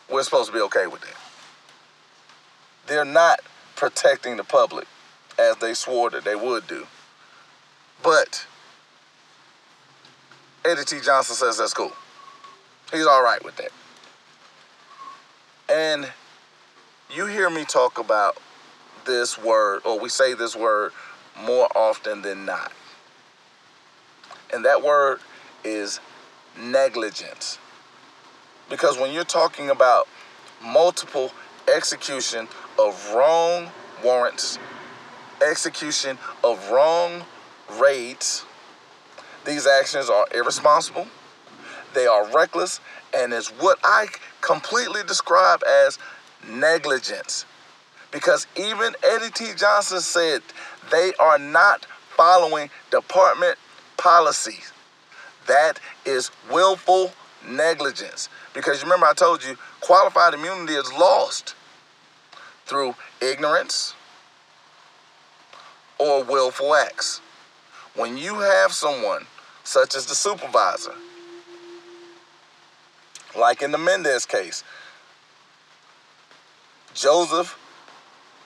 we're supposed to be okay with that. They're not protecting the public as they swore that they would do. But Eddie T. Johnson says that's cool. He's all right with that. And you hear me talk about this word, or we say this word more often than not. And that word is negligence. Because when you're talking about multiple execution of wrong warrants, execution of wrong raids, these actions are irresponsible, they are reckless, and is what I completely describe as negligence. Because even Eddie T. Johnson said they are not following department policies. That is willful negligence. Because you remember, I told you qualified immunity is lost through ignorance or willful acts. When you have someone, such as the supervisor, like in the Mendez case, Joseph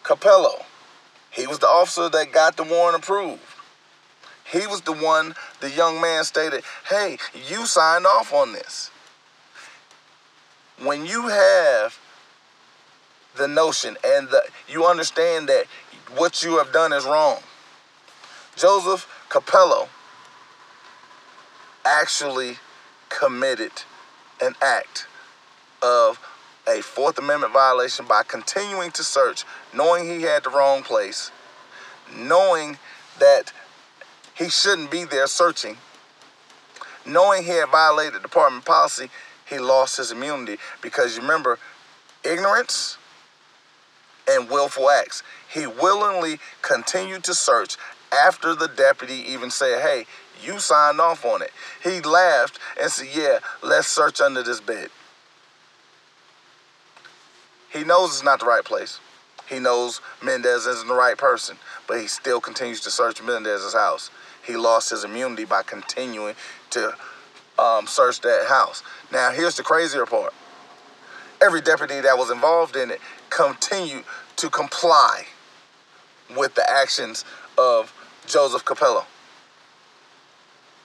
Capello, he was the officer that got the warrant approved. He was the one, the young man stated, hey, you signed off on this. When you have the notion and the, you understand that what you have done is wrong. Joseph Capello actually committed an act of a Fourth Amendment violation by continuing to search, knowing he had the wrong place, knowing that he shouldn't be there searching, knowing he had violated department policy, he lost his immunity because you remember, ignorance and willful acts. He willingly continued to search after the deputy even said, hey, you signed off on it. He laughed and said, yeah, let's search under this bed. He knows it's not the right place. He knows Mendez isn't the right person, but he still continues to search Mendez's house. He lost his immunity by continuing to um, search that house. Now, here's the crazier part. Every deputy that was involved in it continued to comply with the actions of Joseph Capello.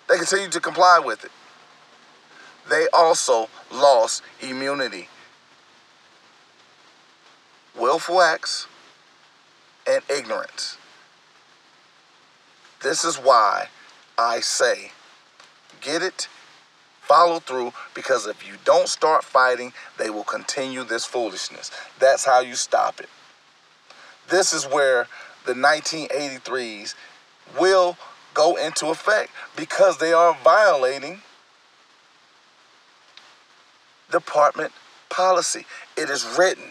They continued to comply with it. They also lost immunity. Willful acts and ignorance. This is why I say get it, follow through, because if you don't start fighting, they will continue this foolishness. That's how you stop it. This is where the 1983s will go into effect because they are violating department policy. It is written.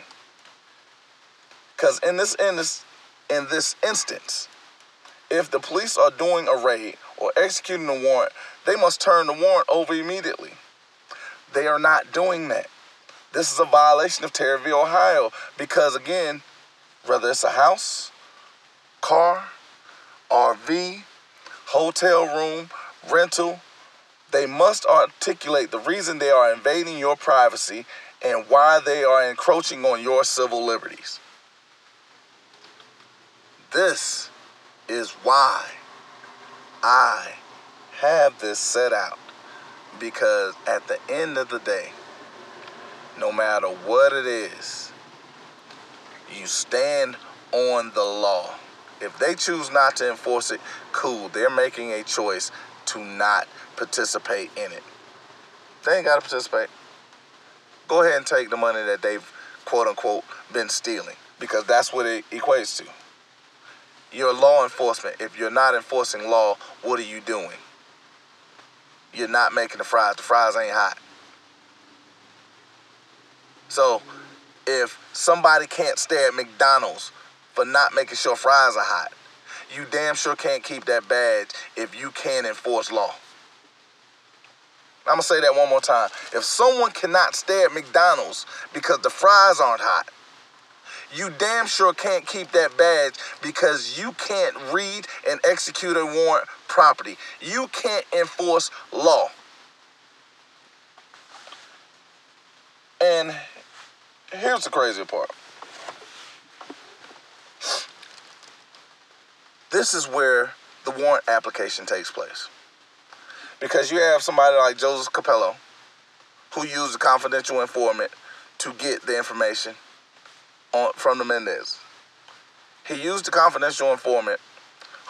Because in this in this in this instance, if the police are doing a raid or executing a warrant, they must turn the warrant over immediately. They are not doing that. This is a violation of Terry v. Ohio, because again, whether it's a house, car, RV, hotel room, rental, they must articulate the reason they are invading your privacy and why they are encroaching on your civil liberties. This is why I have this set out because at the end of the day, no matter what it is, you stand on the law. If they choose not to enforce it, cool. They're making a choice to not participate in it. They ain't got to participate. Go ahead and take the money that they've quote unquote been stealing because that's what it equates to. You're law enforcement. If you're not enforcing law, what are you doing? You're not making the fries. The fries ain't hot. So if somebody can't stay at McDonald's for not making sure fries are hot, you damn sure can't keep that badge if you can't enforce law. I'm gonna say that one more time. If someone cannot stay at McDonald's because the fries aren't hot, you damn sure can't keep that badge because you can't read and execute a warrant properly. You can't enforce law. And here's the crazy part. This is where the warrant application takes place. Because you have somebody like Joseph Capello who used a confidential informant to get the information on, from the Mendez. He used a confidential informant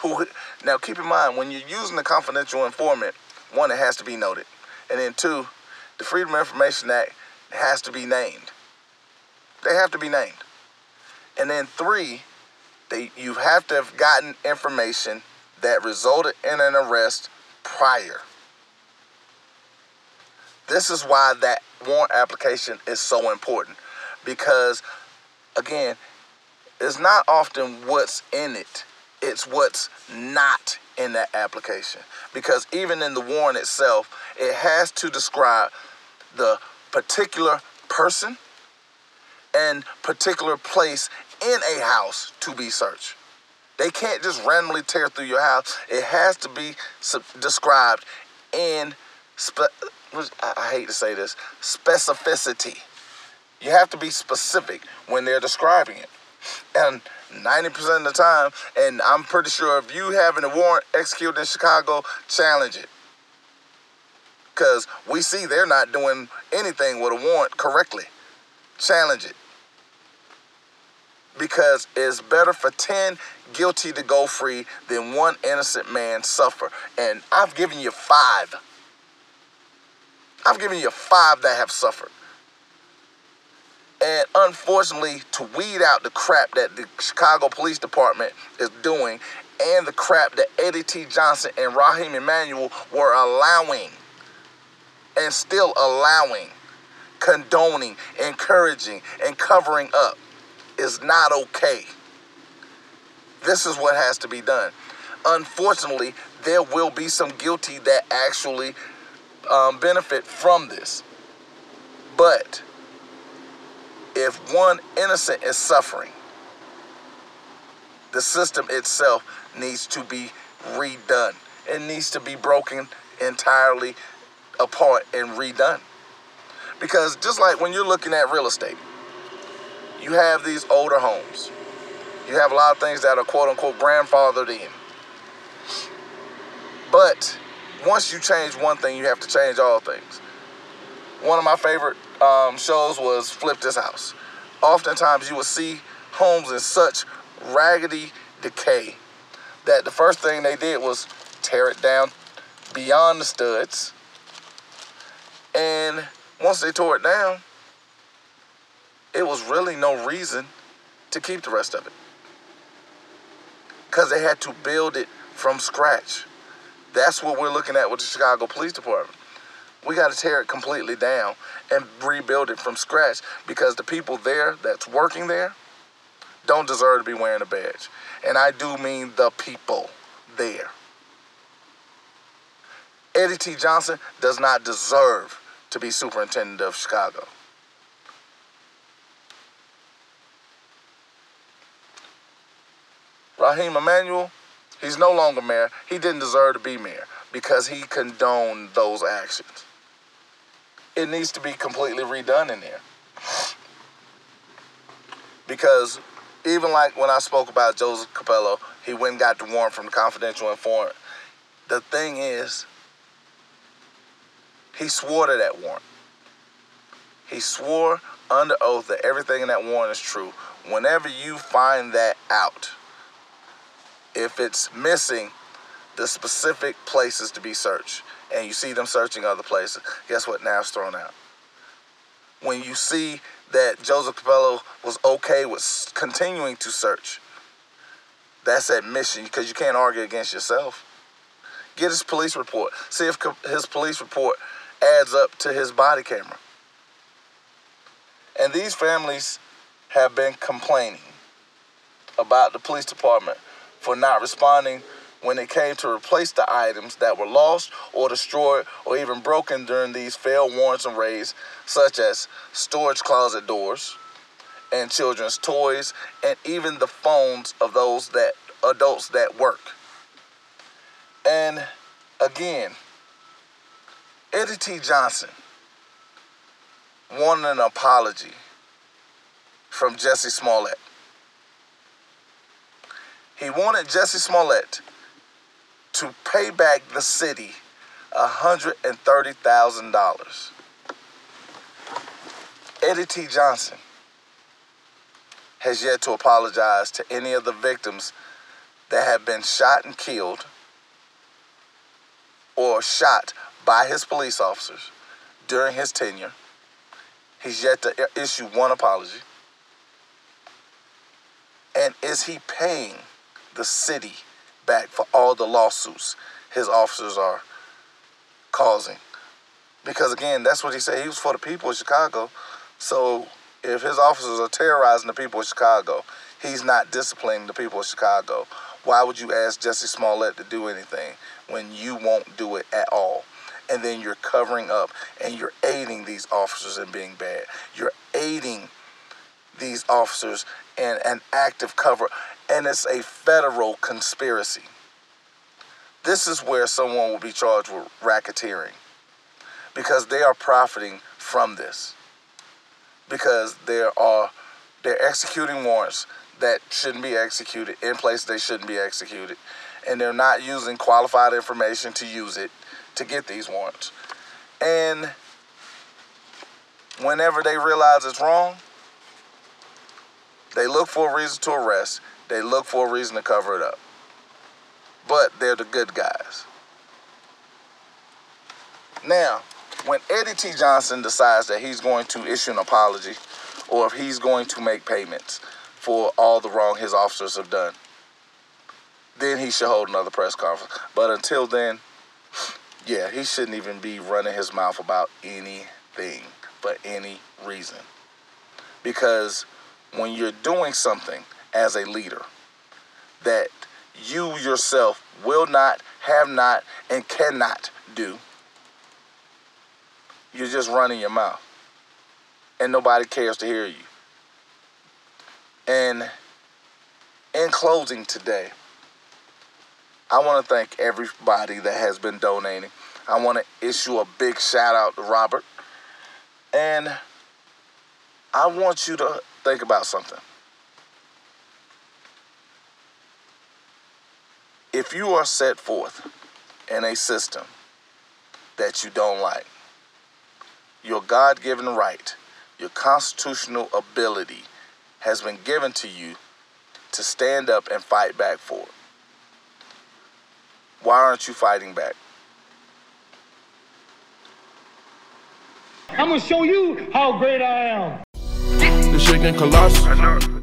who, now keep in mind, when you're using the confidential informant, one, it has to be noted. And then two, the Freedom of Information Act has to be named. They have to be named. And then three, they you have to have gotten information that resulted in an arrest prior. This is why that warrant application is so important because again, it's not often what's in it, it's what's not in that application. Because even in the warrant itself, it has to describe the particular person and particular place in a house to be searched. They can't just randomly tear through your house. It has to be described in, spe- I hate to say this, specificity. You have to be specific when they're describing it. And 90% of the time, and I'm pretty sure if you having a warrant executed in Chicago, challenge it. Because we see they're not doing anything with a warrant correctly. Challenge it. Because it's better for 10 guilty to go free than one innocent man suffer. And I've given you five. I've given you five that have suffered. And unfortunately, to weed out the crap that the Chicago Police Department is doing and the crap that Eddie T. Johnson and Raheem Emanuel were allowing and still allowing, condoning, encouraging, and covering up is not okay. This is what has to be done. Unfortunately, there will be some guilty that actually um, benefit from this. But if one innocent is suffering, the system itself needs to be redone. It needs to be broken entirely apart and redone. Because just like when you're looking at real estate, you have these older homes. You have a lot of things that are quote unquote grandfathered in. But once you change one thing, you have to change all things. One of my favorite um, shows was Flip This House. Oftentimes, you will see homes in such raggedy decay that the first thing they did was tear it down beyond the studs. And once they tore it down, it was really no reason to keep the rest of it. Because they had to build it from scratch. That's what we're looking at with the Chicago Police Department. We got to tear it completely down and rebuild it from scratch because the people there that's working there don't deserve to be wearing a badge. And I do mean the people there. Eddie T. Johnson does not deserve to be superintendent of Chicago. Raheem Emanuel, he's no longer mayor. He didn't deserve to be mayor because he condoned those actions. It needs to be completely redone in there. Because even like when I spoke about Joseph Capello, he went and got the warrant from the confidential informant. The thing is, he swore to that warrant. He swore under oath that everything in that warrant is true. Whenever you find that out, if it's missing the specific places to be searched, and you see them searching other places, guess what? It's thrown out. When you see that Joseph Capello was okay with continuing to search, that's admission because you can't argue against yourself. Get his police report. See if his police report adds up to his body camera. And these families have been complaining about the police department for not responding when it came to replace the items that were lost or destroyed or even broken during these failed warrants and raids, such as storage closet doors and children's toys and even the phones of those that adults that work. And again, Eddie T. Johnson wanted an apology from Jesse Smollett. He wanted Jesse Smollett to pay back the city $130,000. Eddie T. Johnson has yet to apologize to any of the victims that have been shot and killed or shot by his police officers during his tenure. He's yet to issue one apology. And is he paying the city back for all the lawsuits his officers are causing? Because again, that's what he said. He was for the people of Chicago. So if his officers are terrorizing the people of Chicago, he's not disciplining the people of Chicago. Why would you ask Jesse Smollett to do anything when you won't do it at all? and then you're covering up and you're aiding these officers in being bad. You're aiding these officers in an active cover, and it's a federal conspiracy. This is where someone will be charged with racketeering because they are profiting from this. Because there are they're executing warrants that shouldn't be executed in places they shouldn't be executed, and they're not using qualified information to use it to get these warrants. And whenever they realize it's wrong, they look for a reason to arrest, they look for a reason to cover it up. But they're the good guys. Now, when Eddie T. Johnson decides that he's going to issue an apology or if he's going to make payments for all the wrong his officers have done, then he should hold another press conference. But until then, yeah, he shouldn't even be running his mouth about anything for any reason. Because when you're doing something as a leader that you yourself will not, have not, and cannot do, you're just running your mouth. And nobody cares to hear you. And in closing today, I want to thank everybody that has been donating. I want to issue a big shout out to Robert. And I want you to think about something. If you are set forth in a system that you don't like, your God given right, your constitutional ability has been given to you to stand up and fight back for it. Why aren't you fighting back? I'm gonna show you how great I am. The shaking colossus.